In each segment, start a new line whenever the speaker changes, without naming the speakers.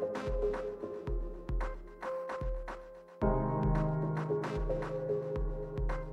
Thank you.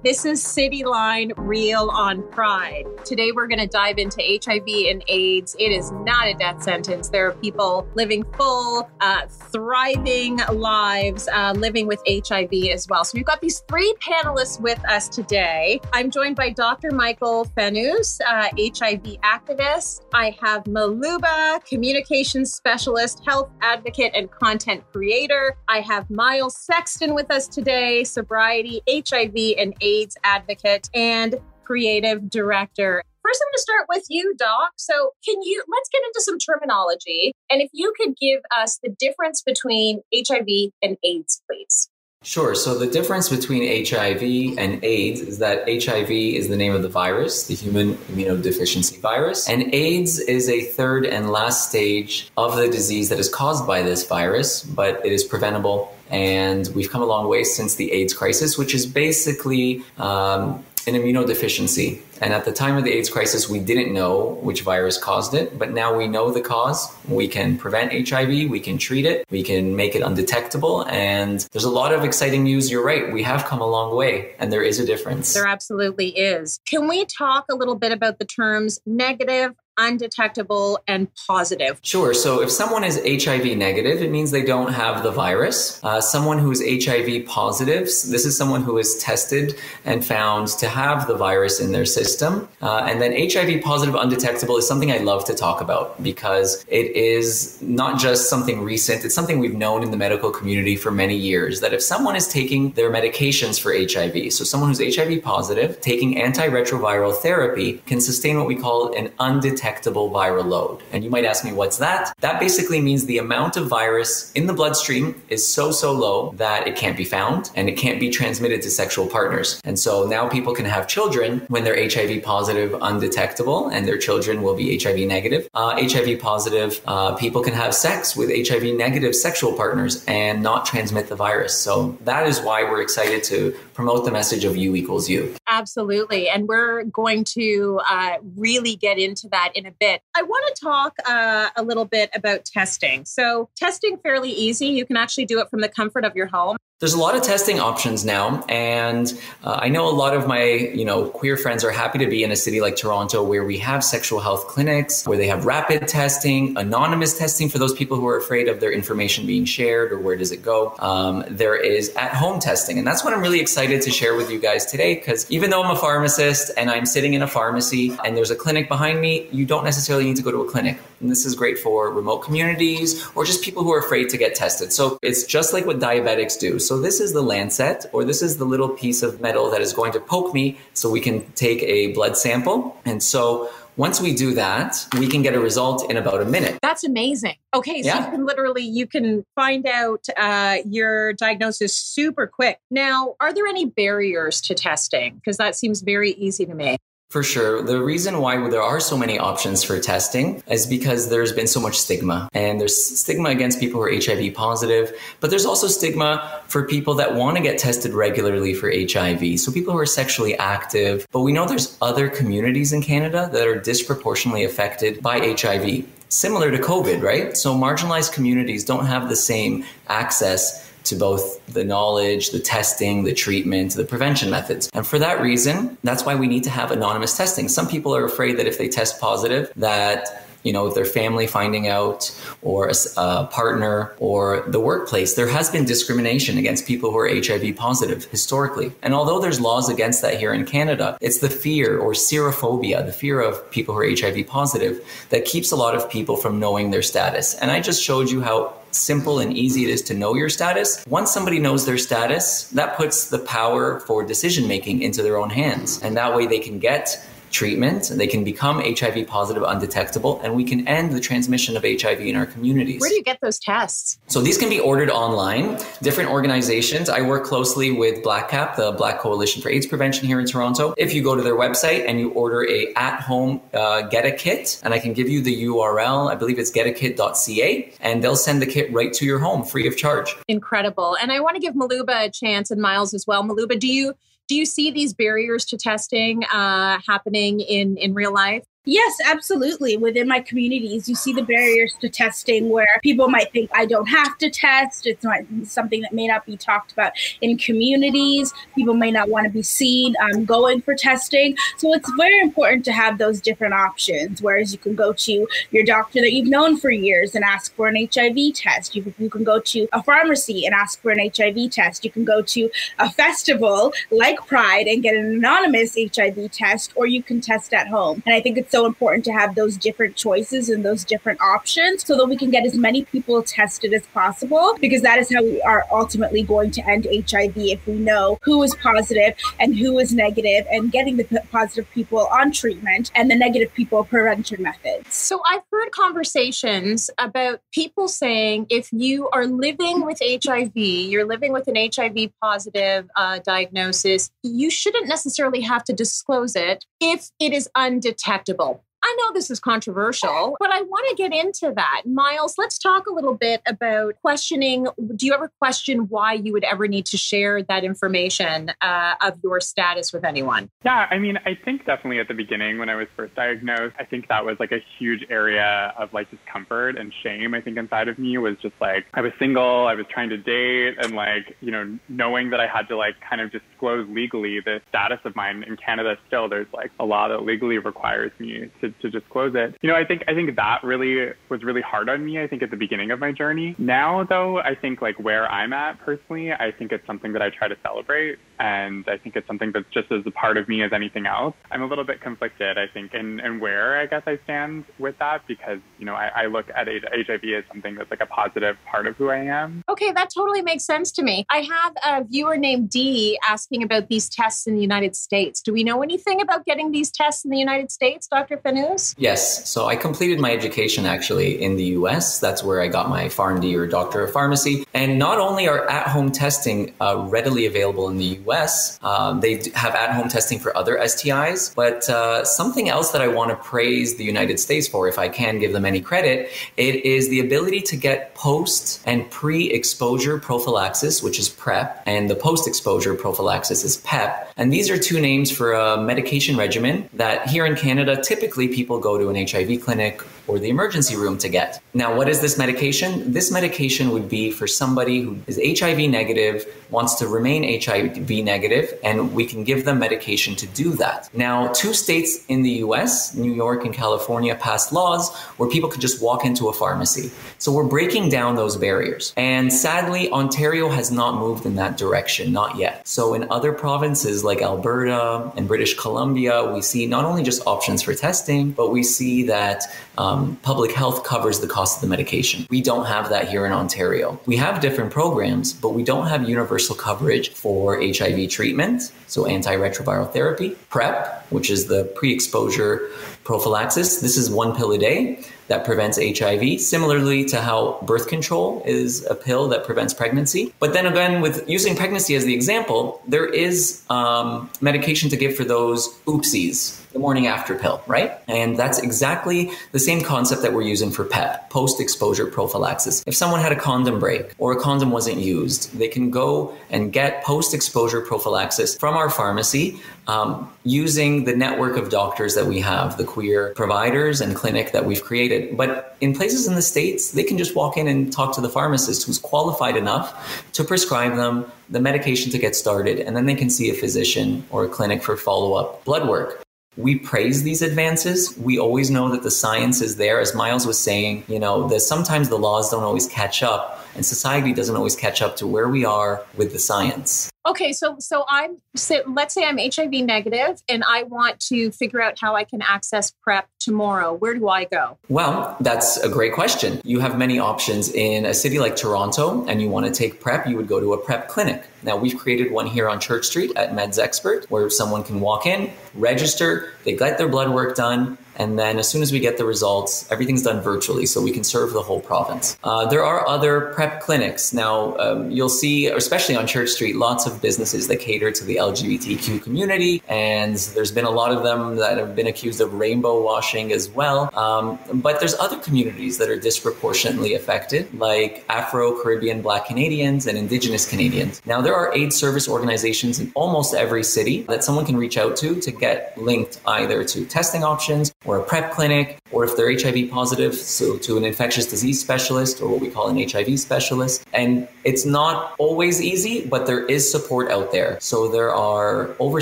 This is City Line Real on Pride. Today we're going to dive into HIV and AIDS. It is not a death sentence. There are people living full, uh, thriving lives, uh, living with HIV as well. So we've got these three panelists with us today. I'm joined by Dr. Michael Fanous, uh, HIV activist. I have Maluba, communications specialist, health advocate, and content creator. I have Miles Sexton with us today, sobriety, HIV, and AIDS AIDS advocate and creative director. First, I'm going to start with you, Doc. So, can you let's get into some terminology, and if you could give us the difference between HIV and AIDS, please.
Sure. So the difference between HIV and AIDS is that HIV is the name of the virus, the human immunodeficiency virus, and AIDS is a third and last stage of the disease that is caused by this virus, but it is preventable. And we've come a long way since the AIDS crisis, which is basically um, an immunodeficiency. And at the time of the AIDS crisis, we didn't know which virus caused it, but now we know the cause. We can prevent HIV, we can treat it, we can make it undetectable. And there's a lot of exciting news. You're right. We have come a long way, and there is a difference.
There absolutely is. Can we talk a little bit about the terms negative, undetectable and positive?
Sure. So if someone is HIV negative, it means they don't have the virus. Uh, someone who is HIV positive, this is someone who is tested and found to have the virus in their system. Uh, and then HIV positive undetectable is something I love to talk about because it is not just something recent, it's something we've known in the medical community for many years that if someone is taking their medications for HIV, so someone who's HIV positive, taking antiretroviral therapy can sustain what we call an undetectable detectable viral load. And you might ask me, what's that? That basically means the amount of virus in the bloodstream is so, so low that it can't be found and it can't be transmitted to sexual partners. And so now people can have children when they're HIV positive, undetectable, and their children will be HIV negative. Uh, HIV positive uh, people can have sex with HIV negative sexual partners and not transmit the virus. So that is why we're excited to promote the message of U equals U.
Absolutely. And we're going to uh, really get into that in a bit. I want to talk uh, a little bit about testing. So, testing fairly easy. You can actually do it from the comfort of your home.
There's a lot of testing options now, and uh, I know a lot of my you know queer friends are happy to be in a city like Toronto where we have sexual health clinics, where they have rapid testing, anonymous testing for those people who are afraid of their information being shared or where does it go. Um, there is at home testing, and that's what I'm really excited to share with you guys today. Because even though I'm a pharmacist and I'm sitting in a pharmacy and there's a clinic behind me, you don't necessarily need to go to a clinic, and this is great for remote communities or just people who are afraid to get tested. So it's just like what diabetics do. So this is the lancet, or this is the little piece of metal that is going to poke me so we can take a blood sample. And so once we do that, we can get a result in about a minute.
That's amazing. Okay, so yeah. you can literally you can find out uh, your diagnosis super quick. Now, are there any barriers to testing? Because that seems very easy to me.
For sure. The reason why there are so many options for testing is because there's been so much stigma. And there's stigma against people who are HIV positive, but there's also stigma for people that want to get tested regularly for HIV. So people who are sexually active. But we know there's other communities in Canada that are disproportionately affected by HIV. Similar to COVID, right? So marginalized communities don't have the same access to both the knowledge, the testing, the treatment, the prevention methods. And for that reason, that's why we need to have anonymous testing. Some people are afraid that if they test positive, that you know, their family finding out, or a, a, partner, or the workplace. There has been discrimination against people who are HIV positive historically. And although there's laws against that here in Canada, it's the fear or serophobia, the fear of people who are HIV positive, that keeps a lot of people from knowing their status. And I just showed you how simple and easy it is to know your status. Once somebody knows their status, that puts the power for decision making into their own hands. And that way they can get treatment. And they can become HIV positive undetectable, and we can end the transmission of HIV in our communities.
Where do you get those tests?
So these can be ordered online. Different organizations. I work closely with Black CAP, the Black Coalition for AIDS Prevention here in Toronto. If you go to their website and you order a at-home uh, get a kit, and I can give you the URL. I believe it's getakit.ca, and they'll send the kit right to your home free of charge.
Incredible. And I want to give Maluba a chance and Miles as well. Maluba, do you do you see these barriers to testing uh, happening in in real life?
Yes, absolutely. Within my communities, you see the barriers to testing where people might think I don't have to test. It's not something that may not be talked about in communities. People may not want to be seen um, going for testing. So it's very important to have those different options. Whereas you can go to your doctor that you've known for years and ask for an HIV test. You, you can go to a pharmacy and ask for an HIV test. You can go to a festival like Pride and get an anonymous HIV test, or you can test at home. And I think it's so important to have those different choices and those different options so that we can get as many people tested as possible because that is how we are ultimately going to end HIV if we know who is positive and who is negative and getting the positive people on treatment and the negative people prevention methods.
So I've heard conversations about people saying if you are living with HIV, you're living with an HIV positive uh, diagnosis, you shouldn't necessarily have to disclose it if it is undetectable. I know this is controversial, but I want to get into that. Miles, let's talk a little bit about questioning. Do you ever question why you would ever need to share that information uh, of your status with anyone?
Yeah, I mean, I think definitely at the beginning when I was first diagnosed, I think that was like a huge area of like discomfort and shame. I think inside of me was just like, I was single, I was trying to date, and like, you know, knowing that I had to like kind of disclose legally the status of mine in Canada still, there's like a law that legally requires me to to disclose it. You know, I think I think that really was really hard on me. I think at the beginning of my journey. Now, though, I think like where I'm at personally, I think it's something that I try to celebrate, and I think it's something that's just as a part of me as anything else. I'm a little bit conflicted, I think, in, in where I guess I stand with that because you know I, I look at HIV as something that's like a positive part of who I am.
Okay, that totally makes sense to me. I have a viewer named D asking about these tests in the United States. Do we know anything about getting these tests in the United States, Dr. Fanous?
Yes. So I completed my education actually in the US. That's where I got my PharmD or Doctor of Pharmacy. And not only are at home testing uh, readily available in the US, um, they have at home testing for other STIs. But uh, something else that I want to praise the United States for, if I can give them any credit, it is the ability to get post and pre exposure prophylaxis, which is PrEP, and the post exposure prophylaxis is PEP. And these are two names for a medication regimen that here in Canada typically people go to an HIV clinic or the emergency room to get. Now, what is this medication? This medication would be for somebody who is HIV negative, wants to remain HIV negative, and we can give them medication to do that. Now, two states in the US, New York and California, passed laws where people could just walk into a pharmacy. So we're breaking down those barriers. And sadly, Ontario has not moved in that direction, not yet. So in other provinces like Alberta and British Columbia, we see not only just options for testing, but we see that um, Um, public health covers the cost of the medication. We don't have that here in Ontario. We have different programs, but we don't have universal coverage for HIV treatment, so antiretroviral therapy, PrEP, which is the pre exposure prophylaxis. This is one pill a day that prevents HIV, similarly to how birth control is a pill that prevents pregnancy. But then again, with using pregnancy as the example, there is um, medication to give for those oopsies, the morning after pill, right? And that's exactly the same concept that we're using for PEP, post exposure prophylaxis. If someone had a condom break or a condom wasn't used, they can go and get post exposure prophylaxis from our pharmacy um, using the network of doctors that we have, the queer providers and clinic that we've created. But in places in the States, they can just walk in and talk to the pharmacist who's qualified enough to prescribe them the medication to get started, and then they can see a physician or a clinic for follow up blood work we praise these advances. We always know that the science is there. As Miles was saying, you know, that sometimes the laws don't always catch up and society doesn't always catch up to where we are with the science.
Okay, so so I'm so let's say I'm HIV negative and I want to figure out how I can access PrEP tomorrow. Where do I go?
Well, that's a great question. You have many options in a city like Toronto and you want to take PrEP, you would go to a PrEP clinic. Now, we've created one here on Church Street at Meds Expert where someone can walk in, register, they get their blood work done, and then as soon as we get the results, everything's done virtually, so we can serve the whole province. Uh, there are other PrEP clinics. Now, um, you'll see, especially on Church Street, lots of businesses that cater to the LGBTQ community, and there's been a lot of them that have been accused of rainbow washing as well. Um, but there's other communities that are disproportionately affected, like Afro Caribbean Black Canadians and Indigenous Canadians. Now, there are AIDS service organizations in almost every city that someone can reach out to to get linked either to testing options or a PrEP clinic, or if they're HIV positive, so to an infectious disease specialist or what we call an HIV specialist. And it's not always easy, but there is support out there. So there are over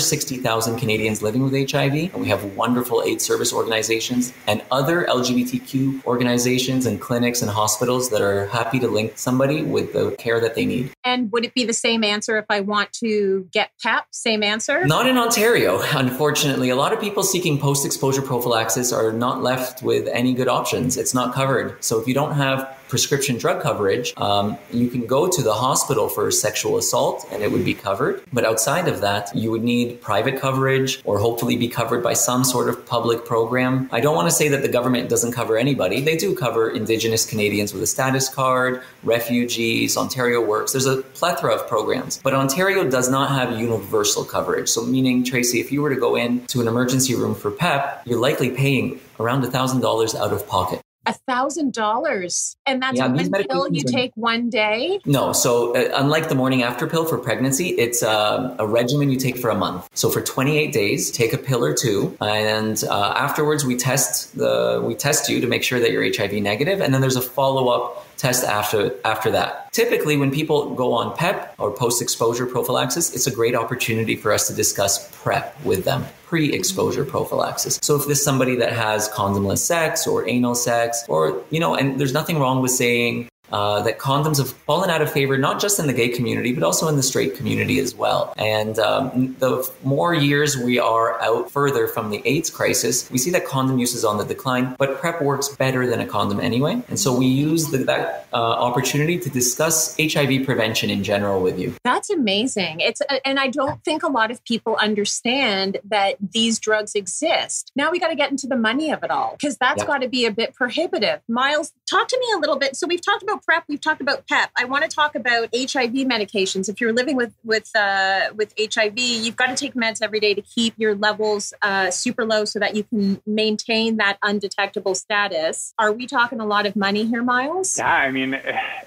60,000 Canadians living with HIV, and we have wonderful AIDS service organizations and other LGBTQ organizations and clinics and hospitals that are happy to link somebody with the care that they need.
And would it be the same answer if I want to get PEP? Same answer?
Not in Ontario, unfortunately. A lot of people seeking post exposure prophylaxis are not left with any good options. It's not covered. So if you don't have prescription drug coverage, um, you can go to the hospital for sexual assault and it would be covered. But outside of that, you would need private coverage or hopefully be covered by some sort of public program. I don't want to say that the government doesn't cover anybody. They do cover Indigenous Canadians with a status card, refugees, Ontario Works. There's a plethora of programs. But Ontario does not have universal coverage. So, meaning, Tracy, if you were to go into an emergency room for PEP, you're likely paying around $1,000 out of pocket
a thousand dollars. And that's yeah, one pill you take one day?
No so uh, unlike the morning after pill for pregnancy it's uh, a regimen you take for a month. So for 28 days take a pill or two and uh, afterwards we test the we test you to make sure that you're hiv negative and then there's a follow-up test after after that. Typically, when people go on PEP or post-exposure prophylaxis, it's a great opportunity for us to discuss PrEP with them, pre-exposure mm-hmm. prophylaxis. So if this is somebody that has condomless sex or anal sex, or you know, and there's nothing wrong with saying uh, that condoms have fallen out of favor, not just in the gay community, but also in the straight community as well. And um, the more years we are out further from the AIDS crisis, we see that condom use is on the decline, but PrEP works better than a condom anyway. And so we use the, that uh, opportunity to discuss HIV prevention in general with you.
That's amazing. It's uh, and I don't think a lot of people understand that these drugs exist. Now we got to get into the money of it all because that's yeah. got to be a bit prohibitive. Miles, talk to me a little bit. So we've talked about PrEP, we've talked about PEP. I want to talk about HIV medications. If you're living with with uh, with HIV, you've got to take meds every day to keep your levels uh, super low so that you can maintain that undetectable status. Are we talking a lot of money here, Miles?
Yeah, I mean,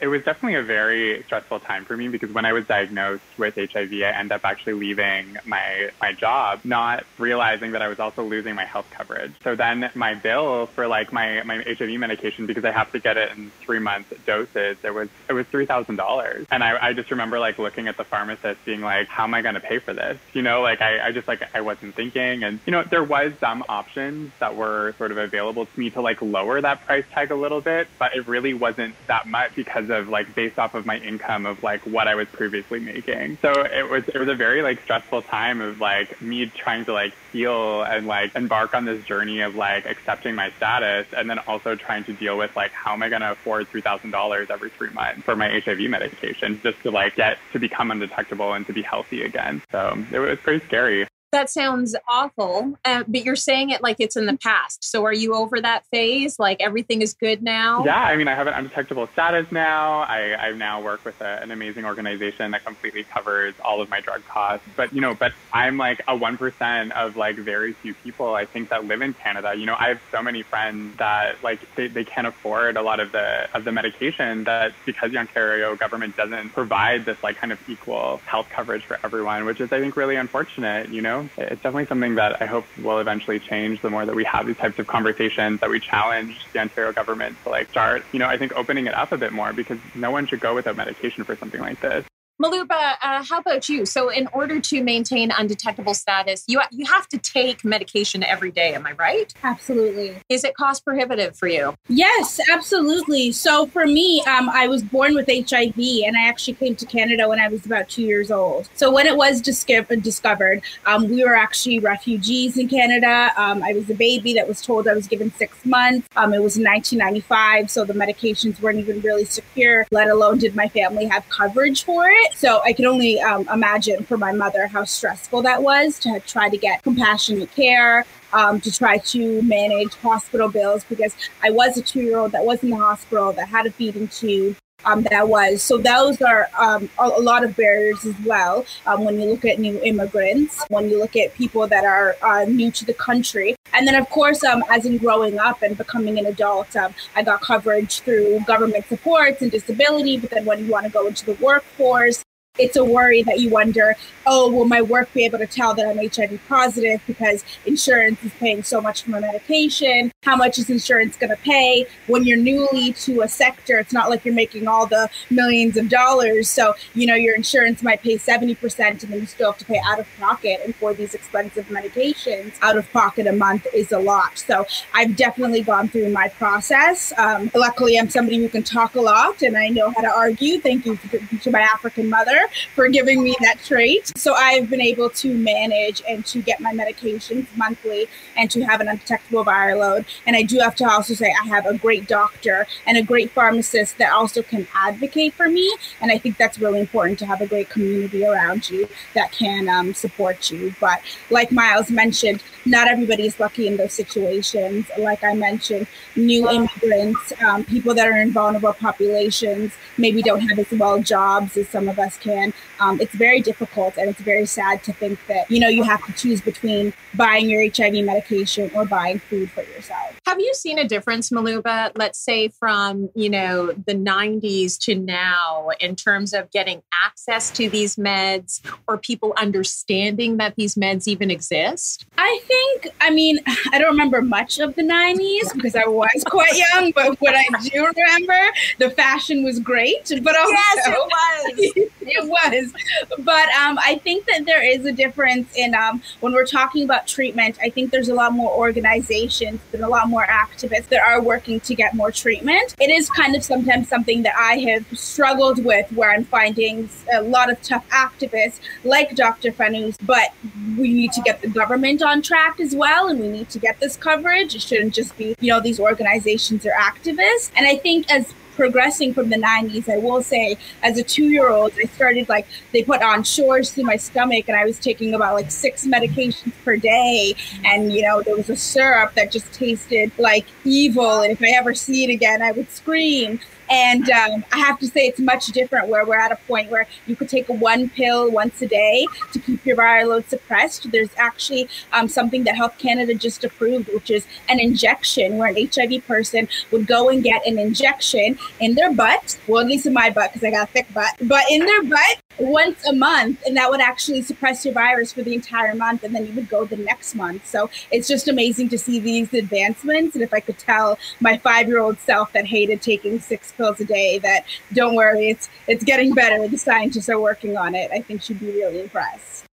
it was definitely a very stressful time for me because when I was diagnosed with HIV, I ended up actually leaving my my job, not realizing that I was also losing my health coverage. So then my bill for like my my HIV medication because I have to get it in three months dose doses, it was it was three thousand dollars. And I, I just remember like looking at the pharmacist being like, How am I gonna pay for this? You know, like I, I just like I wasn't thinking and you know, there was some options that were sort of available to me to like lower that price tag a little bit, but it really wasn't that much because of like based off of my income of like what I was previously making. So it was it was a very like stressful time of like me trying to like heal and like embark on this journey of like accepting my status and then also trying to deal with like how am I gonna afford three thousand dollars dollars every three months for my HIV medication just to like get to become undetectable and to be healthy again. So it was pretty scary.
That sounds awful, uh, but you're saying it like it's in the past. So are you over that phase? Like everything is good now?
Yeah, I mean, I have an undetectable status now. I, I now work with a, an amazing organization that completely covers all of my drug costs. But, you know, but I'm like a 1% of like very few people I think that live in Canada. You know, I have so many friends that like they, they can't afford a lot of the, of the medication that because the Ontario government doesn't provide this like kind of equal health coverage for everyone, which is, I think, really unfortunate, you know? It's definitely something that I hope will eventually change the more that we have these types of conversations, that we challenge the Ontario government to like start, you know, I think opening it up a bit more because no one should go without medication for something like this.
Maluba, uh, how about you? So, in order to maintain undetectable status, you you have to take medication every day. Am I right?
Absolutely.
Is it cost prohibitive for you?
Yes, absolutely. So, for me, um, I was born with HIV, and I actually came to Canada when I was about two years old. So, when it was discovered, discovered um, we were actually refugees in Canada. Um, I was a baby that was told I was given six months. Um, it was 1995, so the medications weren't even really secure. Let alone did my family have coverage for it. So I can only um, imagine for my mother how stressful that was to try to get compassionate care, um, to try to manage hospital bills because I was a two year old that was in the hospital that had a feeding tube um, that was. So those are um, a, a, lot of barriers as well. Um, when you look at new immigrants, when you look at people that are uh, new to the country, and then of course, um, as in growing up and becoming an adult, um, I got coverage through government supports and disability. But then when you want to go into the workforce, it's a worry that you wonder, oh, will my work be able to tell that I'm HIV positive because insurance is paying so much for my medication? How much is insurance going to pay? When you're newly to a sector, it's not like you're making all the millions of dollars. So, you know, your insurance might pay 70% and then you still have to pay out of pocket. And for these expensive medications, out of pocket a month is a lot. So I've definitely gone through my process. Um, luckily, I'm somebody who can talk a lot and I know how to argue. Thank you to my African mother for giving me that trait. So I've been able to manage and to get my medications monthly and to have an undetectable viral load. And I do have to also say I have a great doctor and a great pharmacist that also can advocate for me. And I think that's really important to have a great community around you that can um, support you. But like Miles mentioned, not everybody is lucky in those situations. Like I mentioned, new immigrants, um, people that are in vulnerable populations, maybe don't have as well jobs as some of us can. Um, it's very difficult and it's very sad to think that, you know, you have to choose between buying your HIV medication or buying food for yourself.
Have you seen a difference, Maluba, let's say from, you know, the 90s to now in terms of getting access to these meds or people understanding that these meds even exist?
I think, I mean, I don't remember much of the 90s because I was quite young, but what I do remember, the fashion was great. But also,
yes, it was.
it was. But um, I think that there is a difference in um, when we're talking about treatment. I think there's a lot more organizations and a lot more activists that are working to get more treatment. It is kind of sometimes something that I have struggled with where I'm finding a lot of tough activists like Dr. Fanous, but we need to get the government on track as well and we need to get this coverage. It shouldn't just be, you know, these organizations or activists. And I think as progressing from the 90s, I will say, as a two year old, I started like, they put Ensures through my stomach, and I was taking about like six medications per day. And, you know, there was a syrup that just tasted like evil. And if I ever see it again, I would scream. And um, I have to say, it's much different where we're at a point where you could take one pill once a day to keep your viral load suppressed. There's actually um, something that Health Canada just approved, which is an injection where an HIV person would go and get an injection in their butt. Well, at least in my butt, because I got a thick butt, but in their butt once a month. And that would actually suppress your virus for the entire month. And then you would go the next month. So it's just amazing to see these advancements. And if I could tell my five year old self that hated taking six pills a day that don't worry, it's it's getting better. The scientists are working on it. I think she'd be really impressed.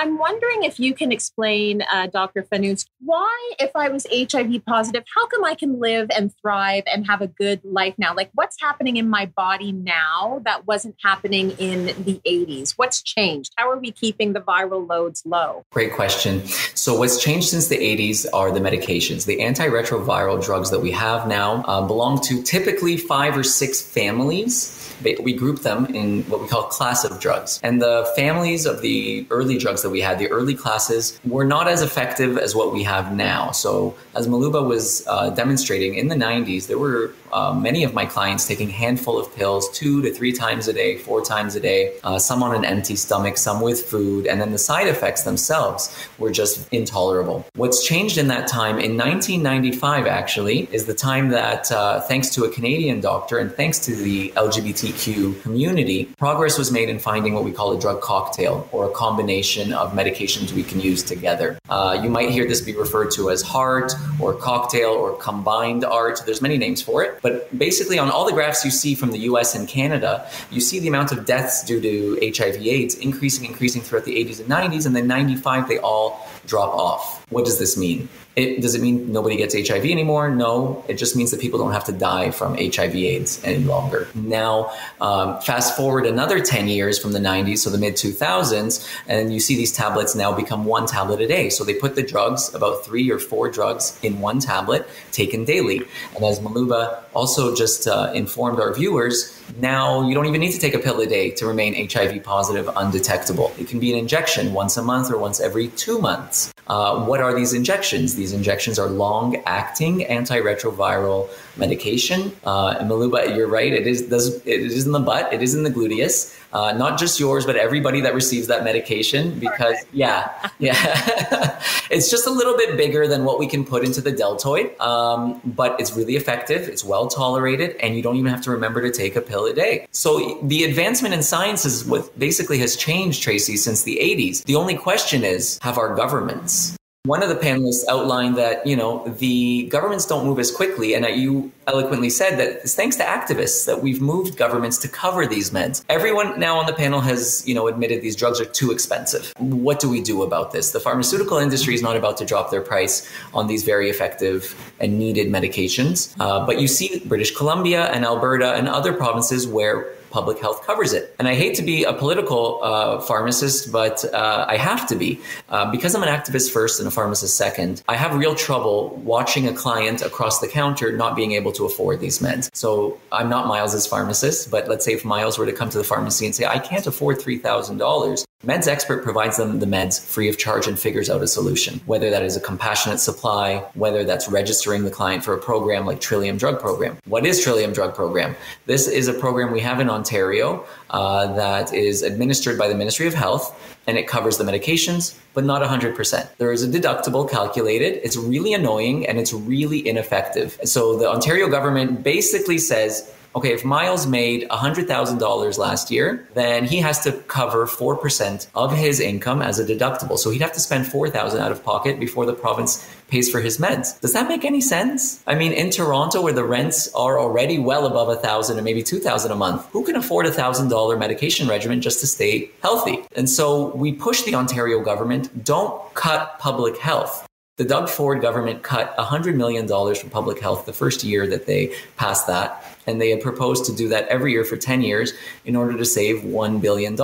I'm wondering if you can explain, uh, Dr. Fanous, why, if I was HIV positive, how come I can live and thrive and have a good life now? Like, what's happening in my body now that wasn't happening in the 80s? What's changed? How are we keeping the viral loads low?
Great question. So, what's changed since the 80s are the medications. The antiretroviral drugs that we have now uh, belong to typically five or six families we group them in what we call class of drugs. And the families of the early drugs that we had, the early classes, were not as effective as what we have now. So, as Maluba was uh, demonstrating in the 90s, there were uh, many of my clients taking handful of pills two to three times a day, four times a day, uh, some on an empty stomach, some with food, and then the side effects themselves were just intolerable. What's changed in that time, in 1995 actually, is the time that uh, thanks to a Canadian doctor and thanks to the LGBTQ community, progress was made in finding what we call a drug cocktail or a combination of medications we can use together. Uh, you might hear this be referred to as HAART or cocktail or combined ART. There's many names for it. But basically, on all the graphs you see from the US and Canada, you see the amount of deaths due to HIV/AIDS increasing, increasing throughout the 80s and 90s, and then 95 they all drop off. What does this mean? It, does it mean nobody gets HIV anymore? No. It just means that people don't have to die from HIV/AIDS any longer. Now, um, fast forward another 10 years from the 90s, so the mid 2000s, and you see these tablets now become one tablet a day. So they put the drugs, about three or four drugs, in one tablet, taken daily. And as Maluba also just uh, informed our viewers, now you don't even need to take a pill a day to remain HIV positive undetectable. It can be an injection once a month or once every two months. Uh, what are these injections? These injections are long acting antiretroviral medication. Uh, and Maluba, you're right. It is, does, it is in the butt, it is in the gluteus. Uh, not just yours, but everybody that receives that medication. Because, yeah, yeah, it's just a little bit bigger than what we can put into the deltoid, um, but it's really effective. It's well tolerated, and you don't even have to remember to take a pill a day. So the advancement in science is what basically has changed, Tracy, since the 80s. The only question is, have our governments one of the panelists outlined that you know the governments don't move as quickly and you eloquently said that it's thanks to activists that we've moved governments to cover these meds. Everyone now on the panel has you know admitted these drugs are too expensive. What do we do about this? The pharmaceutical industry is not about to drop their price on these very effective and needed medications. Uh, but you see british columbia and alberta and other provinces where public health covers it. And I hate to be a political uh, pharmacist, but uh, I have to be. Uh, because I'm an activist first and a pharmacist second, I have real trouble watching a client across the counter not being able to afford these meds. So I'm not Miles's pharmacist, but let's say if Miles were to come to the pharmacy and say, I can't afford $3,000, Meds Expert provides them the meds free of charge and figures out a solution, whether that is a compassionate supply, whether that's registering the client for a program like Trillium Drug Program. What is Trillium Drug Program? This is a program we have in Ontario uh, that is administered by the Ministry of Health and it covers the medications, but not 100%. There is a deductible calculated. It's really annoying and it's really ineffective. So the Ontario government basically says okay, if Miles made $100,000 last year, then he has to cover 4% of his income as a deductible. So he'd have to spend 4000 out of pocket before the province pays for his meds. Does that make any sense? I mean, in Toronto, where the rents are already well above a thousand and maybe two thousand a month, who can afford a thousand dollar medication regimen just to stay healthy? And so we push the Ontario government: don't cut public health. The Doug Ford government cut $100 million from public health the first year that they passed that. And they had proposed to do that every year for 10 years in order to save $1 billion.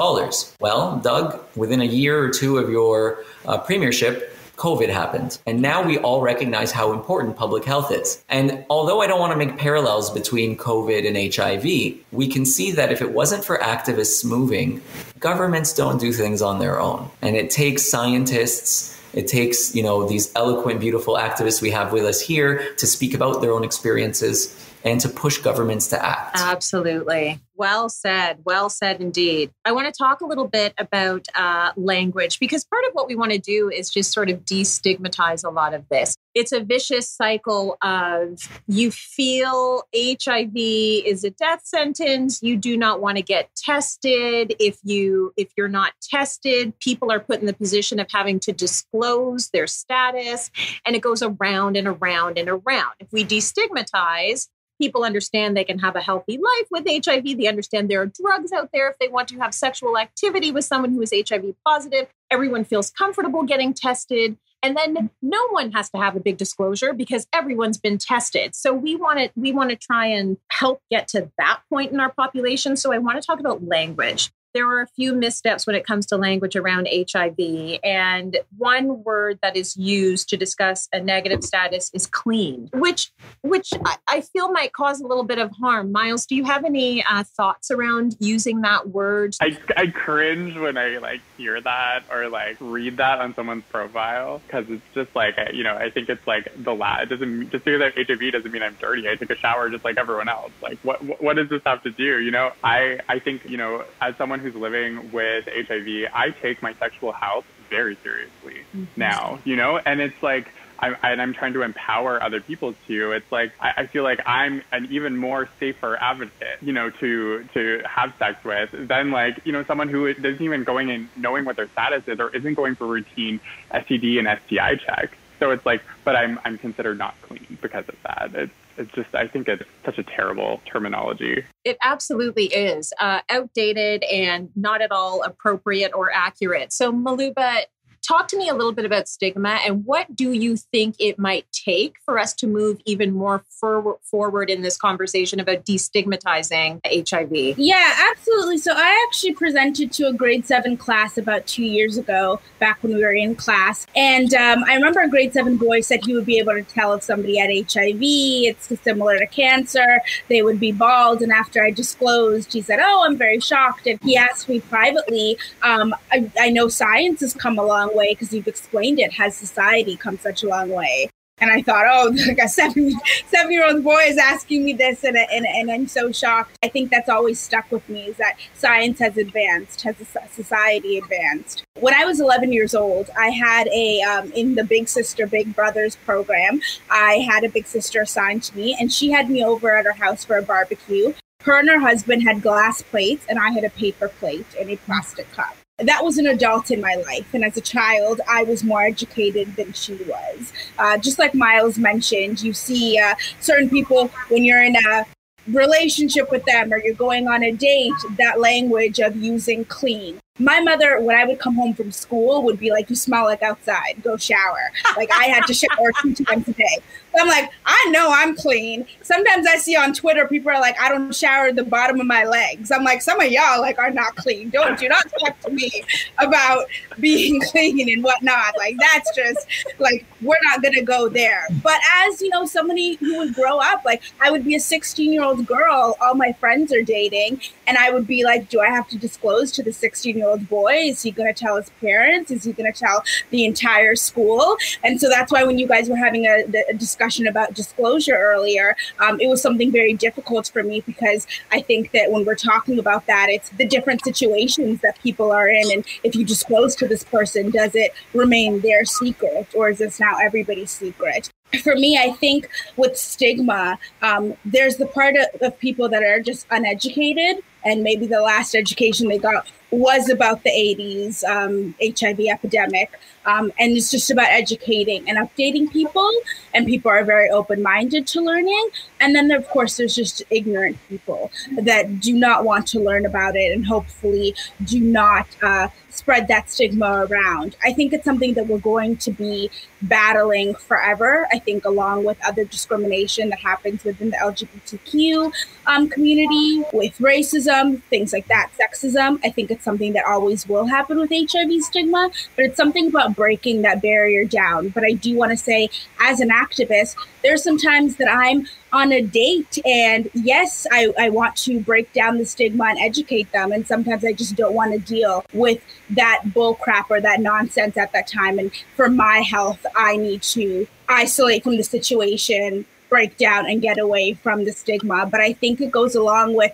Well, Doug, within a year or two of your uh, premiership, COVID happened. And now we all recognize how important public health is. And although I don't want to make parallels between COVID and HIV, we can see that if it wasn't for activists moving, governments don't do things on their own. And it takes scientists it takes, you know, these eloquent, beautiful activists we have with us here to speak about their own experiences and to push governments to act.
Absolutely. Well said. Well said indeed. I want to talk a little bit about uh, language because part of what we want to do is just sort of destigmatize a lot of this. It's a vicious cycle of you feel HIV is a death sentence. You do not want to get tested. If you if you're not tested, people are put in the position of having to disclose their status, and it goes around and around and around. If we destigmatize, people understand they can have a healthy life with HIV. They understand there are drugs out there if they want to have sexual activity with someone who is HIV positive. Everyone feels comfortable getting tested. And then no one has to have a big disclosure because everyone's been tested. So we want to we want to try and help get to that point in our population. So I want to talk about language there are a few missteps when it comes to language around HIV. And one word that is used to discuss a negative status is clean, which which I, feel might cause a little bit of harm. Miles, do you have any uh, thoughts around using that word?
I, I cringe when I like hear that or like read that on someone's profile because it's just like you know I think it's like the la it doesn't just because I have HIV doesn't mean I'm dirty. I take a shower just like everyone else. Like what what does this have to do? You know I I think you know as someone who's living with HIV, I take my sexual health very seriously mm-hmm. now, you know, and it's like, I'm, and I'm trying to empower other people to. It's like I, I feel like I'm an even more safer advocate, you know, to to have sex with than like you know someone who isn't even going and knowing what their status is or isn't going for routine STD and STI checks. So it's like, but I'm I'm considered not clean because of that. It's it's just I think it's such a terrible terminology.
It absolutely is uh, outdated and not at all appropriate or accurate. So Maluba, talk to me a little bit about stigma and what do you think it might take for us to move even more for- forward in this conversation about destigmatizing HIV?
Yeah, absolutely. So I actually presented to a grade seven class about two years ago, back when we were in class. And um, I remember a grade seven boy said he would be able to tell if somebody had HIV. It's similar to cancer. They would be bald. And after I disclosed, he said, Oh, I'm very shocked. And he asked me privately, um, I, I know science has come a along way because you've explained it. Has society come such a long way? And I thought, oh, like a seven seven year old boy is asking me this, and, and, and I'm so shocked. I think that's always stuck with me is that science has advanced, has society advanced. When I was 11 years old, I had a, um, in the Big Sister, Big Brothers program, I had a big sister assigned to me, and she had me over at her house for a barbecue. Her and her husband had glass plates, and I had a paper plate and a plastic cup that was an adult in my life. And as a child, I was more educated than she was. Uh, just like Miles mentioned, you see uh, certain people when you're in a relationship with them or you're going on a date, that language of using clean my mother, when I would come home from school, would be like, "You smell like outside. Go shower." Like I had to shower two times a day. So I'm like, I know I'm clean. Sometimes I see on Twitter people are like, "I don't shower the bottom of my legs." I'm like, some of y'all like are not clean. Don't do not talk to me about being clean and whatnot. Like that's just like we're not gonna go there. But as you know, somebody who would grow up, like I would be a 16 year old girl, all my friends are dating, and I would be like, "Do I have to disclose to the 16 year old boy? Is he going to tell his parents? Is he going to tell the entire school? And so that's why when you guys were having a, a discussion about disclosure earlier, um, it was something very difficult for me because I think that when we're talking about that, it's the different situations that people are in. And if you disclose to this person, does it remain their secret or is this now everybody's secret? for me, I think with stigma, um, there's the part of, of, people that are just uneducated, and maybe the last education they got was about the 80s um, HIV epidemic. Um, and it's just about educating and updating people. And people are very open minded to learning. And then, of course, there's just ignorant people that do not want to learn about it and hopefully do not uh, spread that stigma around. I think it's something that we're going to be battling forever. I think, along with other discrimination that happens within the LGBTQ um, community, with racism, things like that, sexism. I think it's something that always will happen with HIV stigma, but it's something about breaking that barrier down. But I do want to say, as an activist, there's some times that I'm on a date and yes, I, I want to break down the stigma and educate them. And sometimes I just don't want to deal with that bull crap or that nonsense at that time. And for my health, I need to isolate from the situation, break down and get away from the stigma. But I think it goes along with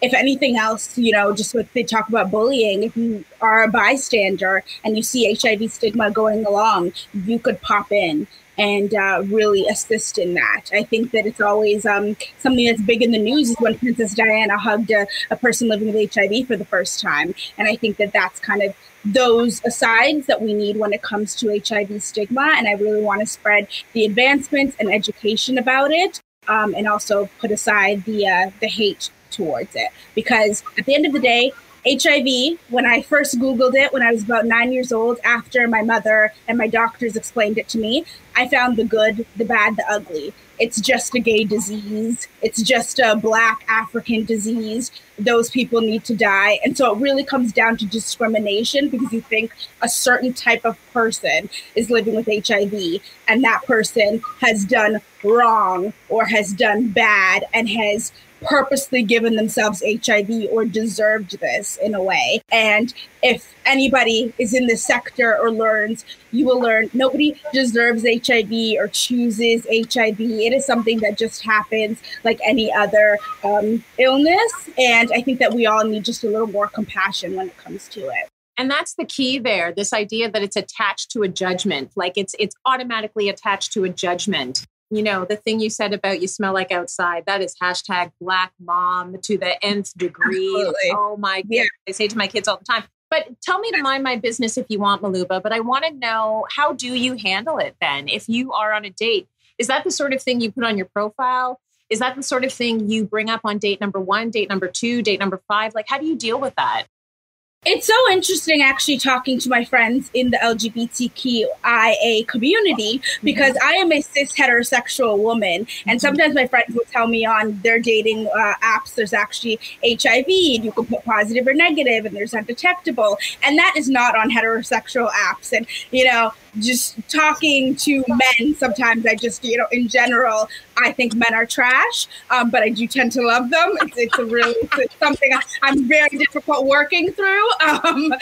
if anything else, you know, just what they talk about bullying, if you are a bystander and you see HIV stigma going along, you could pop in and uh, really assist in that. I think that it's always um, something that's big in the news is when Princess Diana hugged a, a person living with HIV for the first time. And I think that that's kind of those asides that we need when it comes to HIV stigma. And I really want to spread the advancements and education about it. Um, and also put aside the uh, the hate towards it because at the end of the day HIV, when I first Googled it when I was about nine years old, after my mother and my doctors explained it to me, I found the good, the bad, the ugly. It's just a gay disease. It's just a black African disease. Those people need to die. And so it really comes down to discrimination because you think a certain type of person is living with HIV and that person has done wrong or has done bad and has purposely given themselves HIV or deserved this in a way. And if anybody is in this sector or learns, you will learn nobody deserves HIV or chooses HIV. It is something that just happens like any other um, illness. And I think that we all need just a little more compassion when it comes to it.
And that's the key there, this idea that it's attached to a judgment, like it's it's automatically attached to a judgment you know, the thing you said about you smell like outside, that is hashtag black mom to the nth degree. Absolutely. Oh my God. Yeah. I say to my kids all the time. But tell me to mind my business if you want, Maluba. But I want to know how do you handle it then? If you are on a date, is that the sort of thing you put on your profile? Is that the sort of thing you bring up on date number one, date number two, date number five? Like, how do you deal with that?
It's so interesting actually talking to my friends in the LGBTQIA community because I am a cis heterosexual woman. And mm-hmm. sometimes my friends will tell me on their dating uh, apps there's actually HIV and you can put positive or negative and there's undetectable. And that is not on heterosexual apps. And, you know, just talking to men, sometimes I just, you know, in general, I think men are trash, um, but I do tend to love them. It's, it's a really it's something I'm very difficult working through. Um,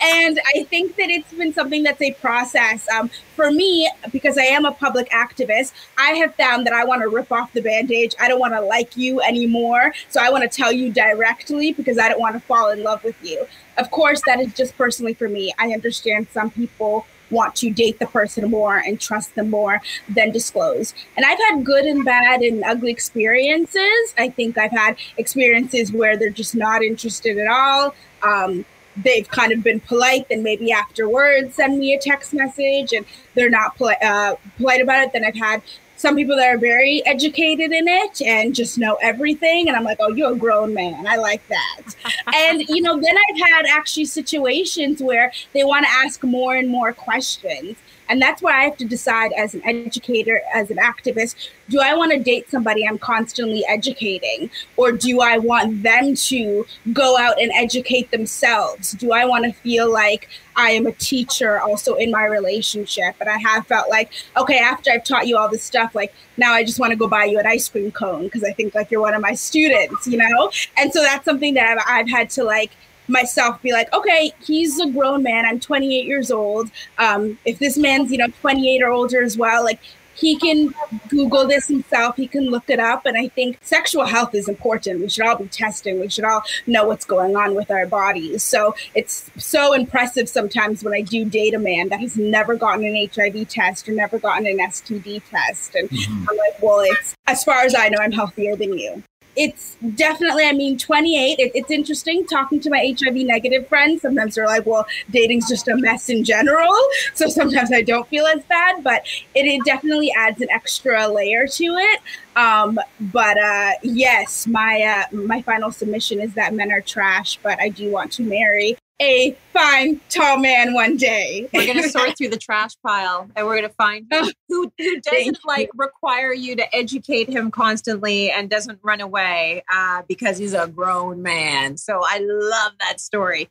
and I think that it's been something that's a process. Um, for me, because I am a public activist, I have found that I want to rip off the bandage. I don't want to like you anymore. So I want to tell you directly because I don't want to fall in love with you. Of course, that is just personally for me. I understand some people want to date the person more and trust them more than disclose. And I've had good and bad and ugly experiences. I think I've had experiences where they're just not interested at all. Um, they've kind of been polite, then maybe afterwards send me a text message and they're not poli- uh, polite about it. Then I've had some people that are very educated in it and just know everything. And I'm like, oh, you're a grown man. I like that. and, you know, then I've had actually situations where they want to ask more and more questions. And that's why I have to decide as an educator, as an activist, do I want to date somebody I'm constantly educating? Or do I want them to go out and educate themselves? Do I want to feel like I am a teacher also in my relationship? And I have felt like, okay, after I've taught you all this stuff, like now I just want to go buy you an ice cream cone because I think like you're one of my students, you know? And so that's something that I've, I've had to like myself be like, okay, he's a grown man. I'm 28 years old. Um, if this man's, you know, 28 or older as well, like he can Google this himself. He can look it up. And I think sexual health is important. We should all be testing. We should all know what's going on with our bodies. So it's so impressive sometimes when I do date a man that has never gotten an HIV test or never gotten an STD test. And mm-hmm. I'm like, well, it's as far as I know, I'm healthier than you it's definitely, I mean, 28. It, it's interesting talking to my HIV negative friends. Sometimes they're like, well, dating's just a mess in general. So sometimes I don't feel as bad, but it, it definitely adds an extra layer to it. Um, but uh, yes, my uh, my final submission is that men are trash, but I do want to marry a fine tall man one day.
We're gonna sort through the trash pile and we're gonna find who, who, who doesn't like require you to educate him constantly and doesn't run away uh, because he's a grown man. So I love that story.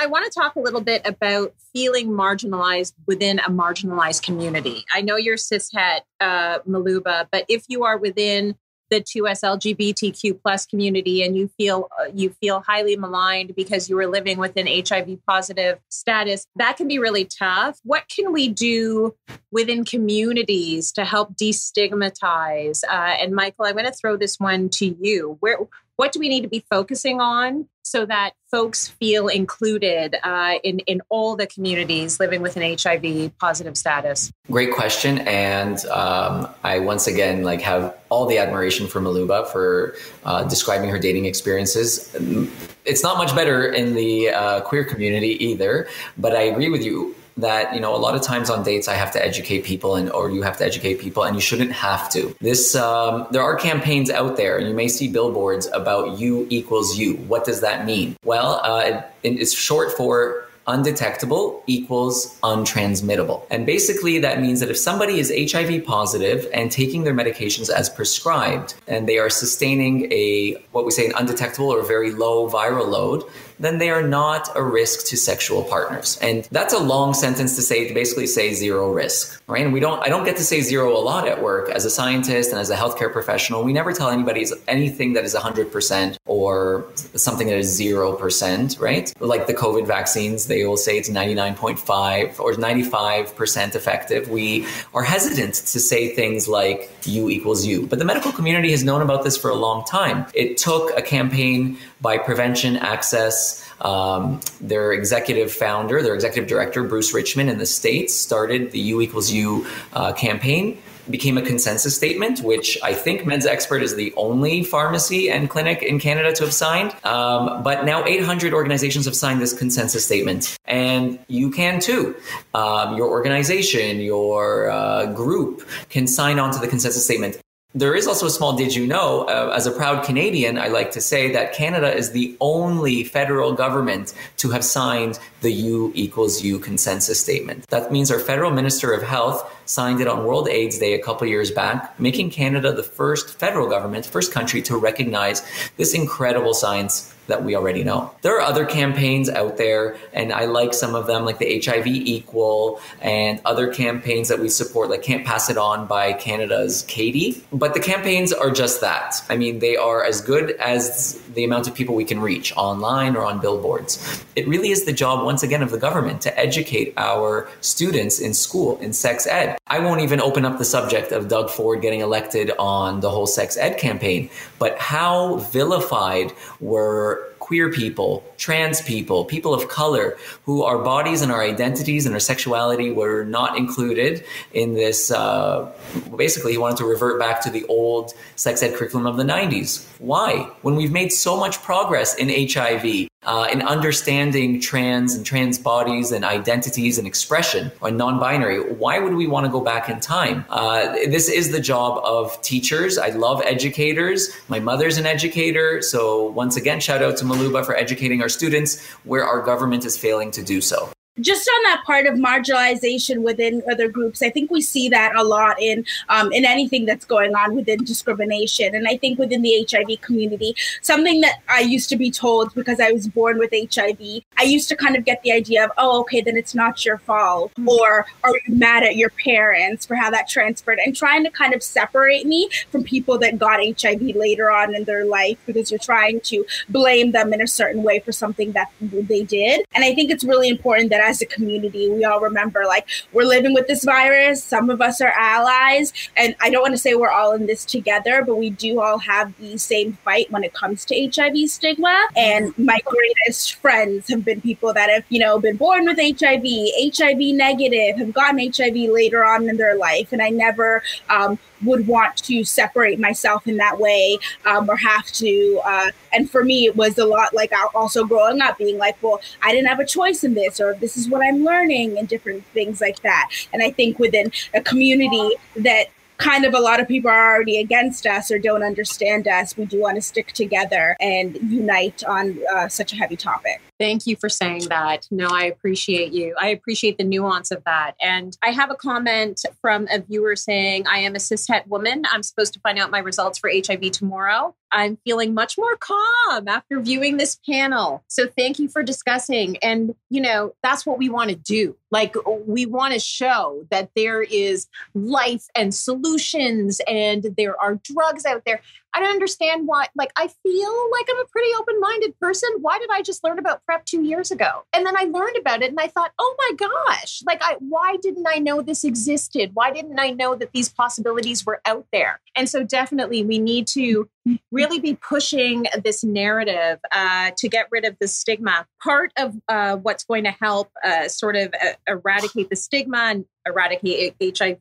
I want to talk a little bit about feeling marginalized within a marginalized community. I know you're cishet, uh, Muluba, but if you are within the 2S LGBTQ plus community and you feel uh, you feel highly maligned because you were living with an HIV positive status, that can be really tough. What can we do within communities to help destigmatize? Uh, and Michael, I'm going to throw this one to you. Where what do we need to be focusing on so that folks feel included uh, in in all the communities living with an HIV positive status?
Great question, and um, I once again like have all the admiration for Muluba for uh, describing her dating experiences. It's not much better in the uh, queer community either, but I agree with you that you know a lot of times on dates I have to educate people and or you have to educate people and you shouldn't have to. This um, there are campaigns out there and you may see billboards about U equals U. What does that mean? Well, uh, it, it's short for undetectable equals untransmittable. And basically, that means that if somebody is HIV positive and taking their medications as prescribed, and they are sustaining a what we say an undetectable or very low viral load, then they are not a risk to sexual partners. And that's a long sentence to say to basically say zero risk, right? And we don't I don't get to say zero a lot at work as a scientist and as a healthcare professional. We never tell anybody anything that is 100% or something that is 0%, right? Like the COVID vaccines, they will say it's 99.5 or 95% effective. We are hesitant to say things like U equals U. But the medical community has known about this for a long time. It took a campaign by Prevention Access. Um, their executive founder, their executive director, Bruce Richman in the States, started the U equals U uh, campaign became a consensus statement, which I think Meds Expert is the only pharmacy and clinic in Canada to have signed. Um, but now 800 organizations have signed this consensus statement, and you can too. Um, your organization, your uh, group can sign on to the consensus statement. There is also a small did you know, uh, as a proud Canadian, I like to say that Canada is the only federal government to have signed the U equals U consensus statement. That means our federal minister of health signed it on World AIDS Day a couple years back, making Canada the first federal government, first country to recognize this incredible science that we already know. There are other campaigns out there, and I like some of them, like the HIV Equal and other campaigns that we support, like Can't Pass It On by Canada's CATIE. But the campaigns are just that. I mean, they are as good as the amount of people we can reach online or on billboards. It really is the job, once again, of the government to educate our students in school, in sex ed. I won't even open up the subject of Doug Ford getting elected on the whole sex ed campaign, but how vilified were queer people, trans people, people of color, who our bodies and our identities and our sexuality were not included in this. Uh, basically, he wanted to revert back to the old sex ed curriculum of the 90s. Why? When we've made so much progress in HIV, uh, in understanding trans and trans bodies and identities and expression or non-binary why would we want to go back in time? Uh, this is the job of teachers. I love educators. My mother's an educator. So once again shout out to Muluba for educating our students where our government is failing to do so
just on that part of marginalization within other groups, I think we see that a lot in um, in anything that's going on within discrimination, and I think within the HIV community, something that I used to be told because I was born with HIV, I used to kind of get the idea of, oh, okay, then it's not your fault, mm-hmm. or are you mad at your parents for how that transferred, and trying to kind of separate me from people that got HIV later on in their life because you're trying to blame them in a certain way for something that they did, and I think it's really important that as a community, we all remember like we're living with this virus. Some of us are allies. And I don't want to say we're all in this together, but we do all have the same fight when it comes to HIV stigma. And my greatest friends have been people that have, you know, been born with HIV, HIV negative, have gotten HIV later on in their life. And I never um, would want to separate myself in that way um, or have to. Uh, and for me, it was a lot like also growing up being like, well, I didn't have a choice in this, or this is what I'm learning, and different things like that. And I think within a community that kind of a lot of people are already against us or don't understand us, we do want to stick together and unite on uh, such a heavy topic.
Thank you for saying that. No, I appreciate you. I appreciate the nuance of that. And I have a comment from a viewer saying, I am a cishet woman. I'm supposed to find out my results for HIV tomorrow. I'm feeling much more calm after viewing this panel. So thank you for discussing. And, you know, that's what we want to do. Like, we want to show that there is life and solutions and there are drugs out there. I don't understand why. Like, I feel like I'm a pretty open minded person. Why did I just learn about PrEP two years ago? And then I learned about it and I thought, oh my gosh, like, I, why didn't I know this existed? Why didn't I know that these possibilities were out there? And so, definitely, we need to really be pushing this narrative uh, to get rid of the stigma. Part of uh, what's going to help uh, sort of uh, eradicate the stigma and eradicate HIV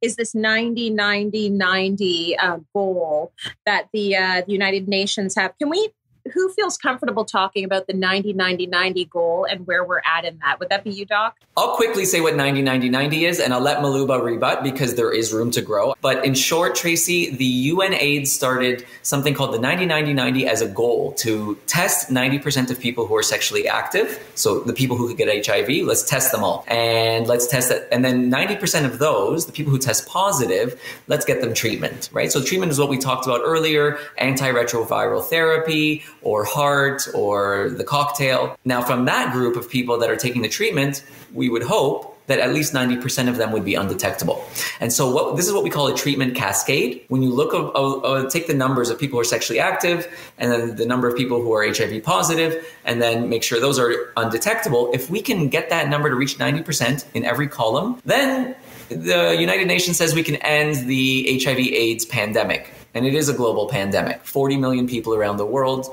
is this 90 90 90 uh, goal that the, uh, the United Nations have. Can we who feels comfortable talking about the 90 90 90 goal and where we're at in that? Would that be you, Doc?
I'll quickly say what 90 90 90 is, and I'll let Muluba rebut because there is room to grow. But in short, Tracy, the UN AIDS started something called the 90 90 90 as a goal to test 90% of people who are sexually active. So the people who could get HIV, let's test them all. And let's test that. And then 90% of those, the people who test positive, let's get them treatment, right? So treatment is what we talked about earlier antiretroviral therapy or HAART or the cocktail. Now, from that group of people that are taking the treatment, we would hope that at least 90% of them would be undetectable. And so what, this is what we call a treatment cascade. When you look, uh, uh, take the numbers of people who are sexually active and then the number of people who are HIV positive and then make sure those are undetectable. If we can get that number to reach 90% in every column, then the United Nations says we can end the HIV AIDS pandemic. And it is a global pandemic. 40 million people around the world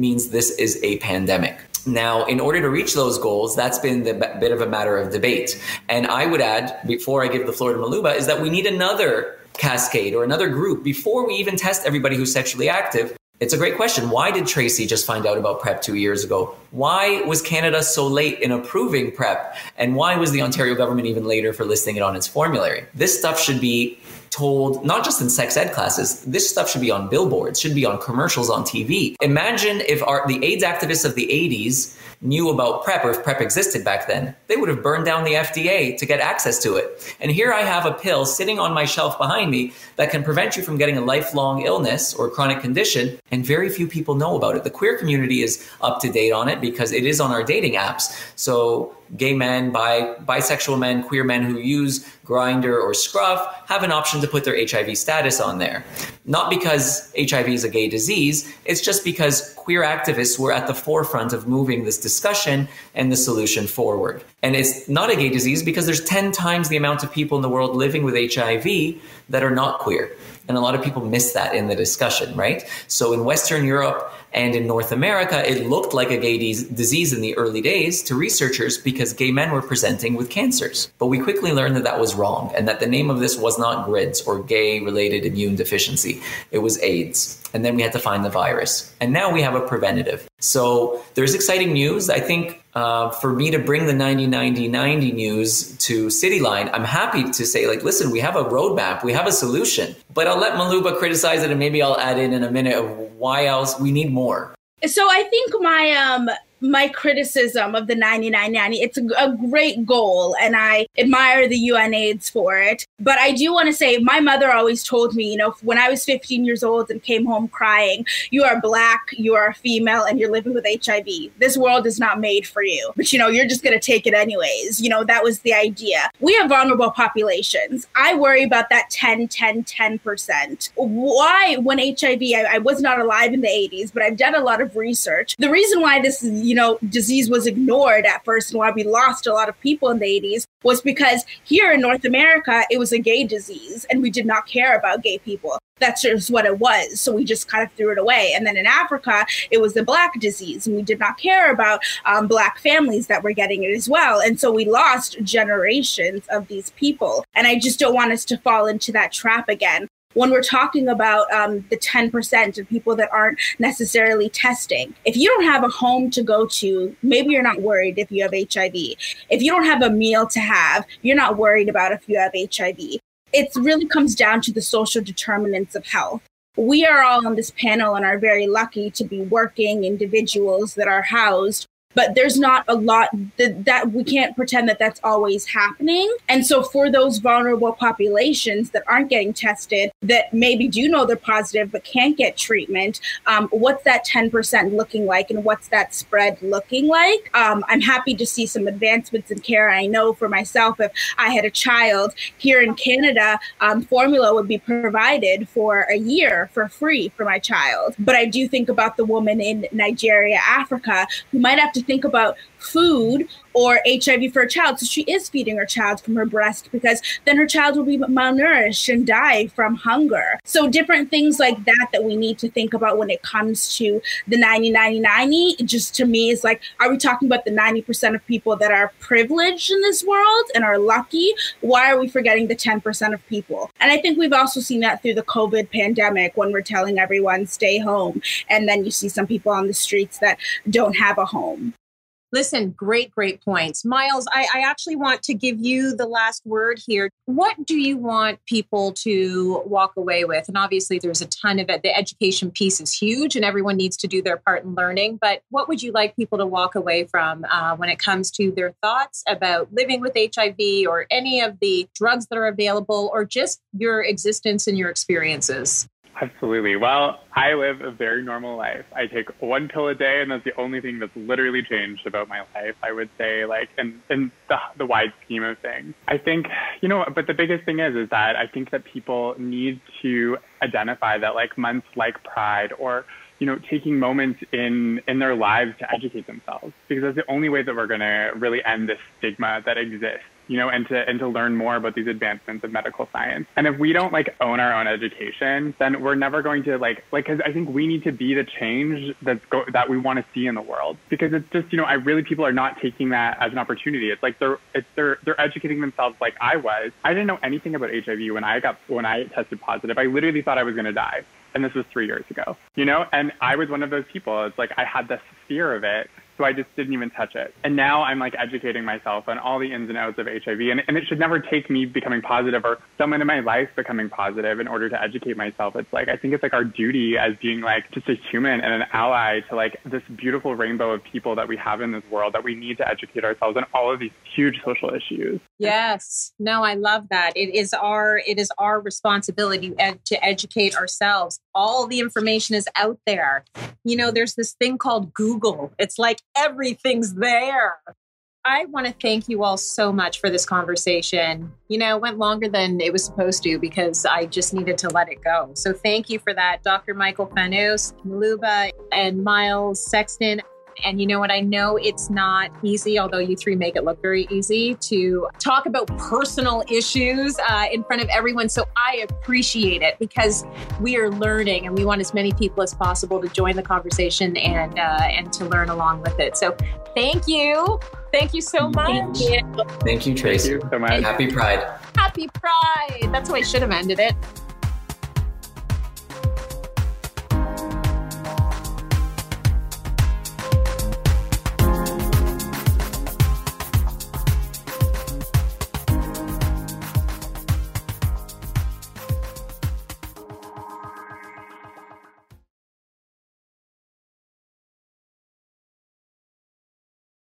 means this is a pandemic. Now, in order to reach those goals, that's been the bit of a matter of debate. And I would add, before I give the floor to Muluba, is that we need another cascade or another group before we even test everybody who's sexually active. It's a great question. Why did Tracy just find out about PrEP two years ago? Why was Canada so late in approving PrEP? And why was the Ontario government even later for listing it on its formulary? This stuff should be told, not just in sex ed classes, this stuff should be on billboards, should be on commercials on TV. Imagine if our, the AIDS activists of the 80s knew about PrEP or if PrEP existed back then, they would have burned down the FDA to get access to it. And here I have a pill sitting on my shelf behind me that can prevent you from getting a lifelong illness or chronic condition, and very few people know about it. The queer community is up to date on it because it is on our dating apps. So gay men, bi- bisexual men, queer men who use Grindr or Scruff have an option to put their HIV status on there. Not because HIV is a gay disease, it's just because queer activists were at the forefront of moving this discussion and the solution forward. And it's not a gay disease because there's 10 times the amount of people in the world living with HIV that are not queer. And a lot of people miss that in the discussion, right? So in Western Europe, and in North America, it looked like a gay de- disease in the early days to researchers because gay men were presenting with cancers. But we quickly learned that that was wrong and that the name of this was not GRIDS or gay related immune deficiency. It was AIDS. And then we had to find the virus. And now we have a preventative. So there's exciting news. I think uh, for me to bring the 90 90 90 news to Cityline, I'm happy to say, like, listen, we have a roadmap, we have a solution. But I'll let Muluba criticize it and maybe I'll add in in a minute why else we need more.
So I think my um my criticism of the 9990 it's a, great goal and i admire the UNAIDS for it. But i do want to say my mother always told me you know when i was 15 years old and came home crying you are black you are female and you're living with hiv this world is not made for you. But you know you're just going to take it anyways. You know that was the idea. We have vulnerable populations. I worry about that 10 10 10% why when hiv I, I was not alive in the 80s but i've done a lot of research. The reason why this is you know, disease was ignored at first and why we lost a lot of people in the 80s was because here in North America, it was a gay disease and we did not care about gay people. That's just what it was. So we just kind of threw it away. And then in Africa, it was a black disease and we did not care about um, black families that were getting it as well. And so we lost generations of these people. And I just don't want us to fall into that trap again when we're talking about um, the 10% of people that aren't necessarily testing, if you don't have a home to go to, maybe you're not worried if you have HIV. If you don't have a meal to have, you're not worried about if you have HIV. It really comes down to the social determinants of health. We are all on this panel and are very lucky to be working individuals that are housed but there's not a lot that, that we can't pretend that that's always happening. And so for those vulnerable populations that aren't getting tested, that maybe do know they're positive but can't get treatment, um, what's that 10% looking like and what's that spread looking like? Um, I'm happy to see some advancements in care. I know for myself, if I had a child here in Canada, um, formula would be provided for a year for free for my child. But I do think about the woman in Nigeria, Africa, who might have to to think about food or HIV for a child. So she is feeding her child from her breast because then her child will be malnourished and die from hunger. So different things like that that we need to think about when it comes to the 90 90 90 just to me is like are we talking about the 90% of people that are privileged in this world and are lucky? Why are we forgetting the 10% of people? And I think we've also seen that through the COVID pandemic when we're telling everyone stay home and then you see some people on the streets that don't have a home.
Listen, great, great points. Miles, I, I, actually want to give you the last word here. What do you want people to walk away with? And obviously, there's a ton of it. The education piece is huge and everyone needs to do their part in learning. But what would you like people to walk away from uh, when it comes to their thoughts about living with HIV or any of the drugs that are available or just your existence and your experiences?
Absolutely. Well, I live a very normal life. I take one pill a day, and that's the only thing that's literally changed about my life. I would say, like, in, in the, the wide scheme of things. I think, you know, but the biggest thing is, is that I think that people need to identify that, like, months like Pride or you know, taking moments in in their lives to educate themselves because that's the only way that we're going to really end this stigma that exists you know, and to and to learn more about these advancements of medical science. And if we don't like own our own education, then we're never going to like like because I think we need to be the change that's go, that we want to see in the world. Because it's just you know, I really people are not taking that as an opportunity. It's like they're it's they're they're educating themselves like I was. I didn't know anything about HIV when I got when I tested positive. I literally thought I was going to die and this was three years ago, you know? And I was one of those people. It's like I had this fear of it So I just didn't even touch it. And now I'm like educating myself on all the ins and outs of HIV. And, and it should never take me becoming positive or someone in my life becoming positive in order to educate myself. It's like, I think it's like our duty as being like just a human and an ally to like this beautiful rainbow of people that we have in this world that we need to educate ourselves on all of these huge social issues.
Yes. No, I love that. It is our it is our responsibility to educate ourselves. All the information is out there. You know, there's this thing called Google. It's like everything's there. I want to thank you all so much for this conversation. You know, it went longer than it was supposed to because I just needed to let it go. So thank you for that, Dr. Michael Fanous, Luba, and Miles Sexton. And you know what? I know it's not easy, although you three make it look very easy to talk about personal issues uh, in front of everyone. So I appreciate it because we are learning and we want as many people as possible to join the conversation and, uh, and to learn along with it. So thank you. Thank you so much. Thank
you, Thank you Tracy.
Thank you so much.
Happy Pride.
Happy Pride. That's how I should have ended it.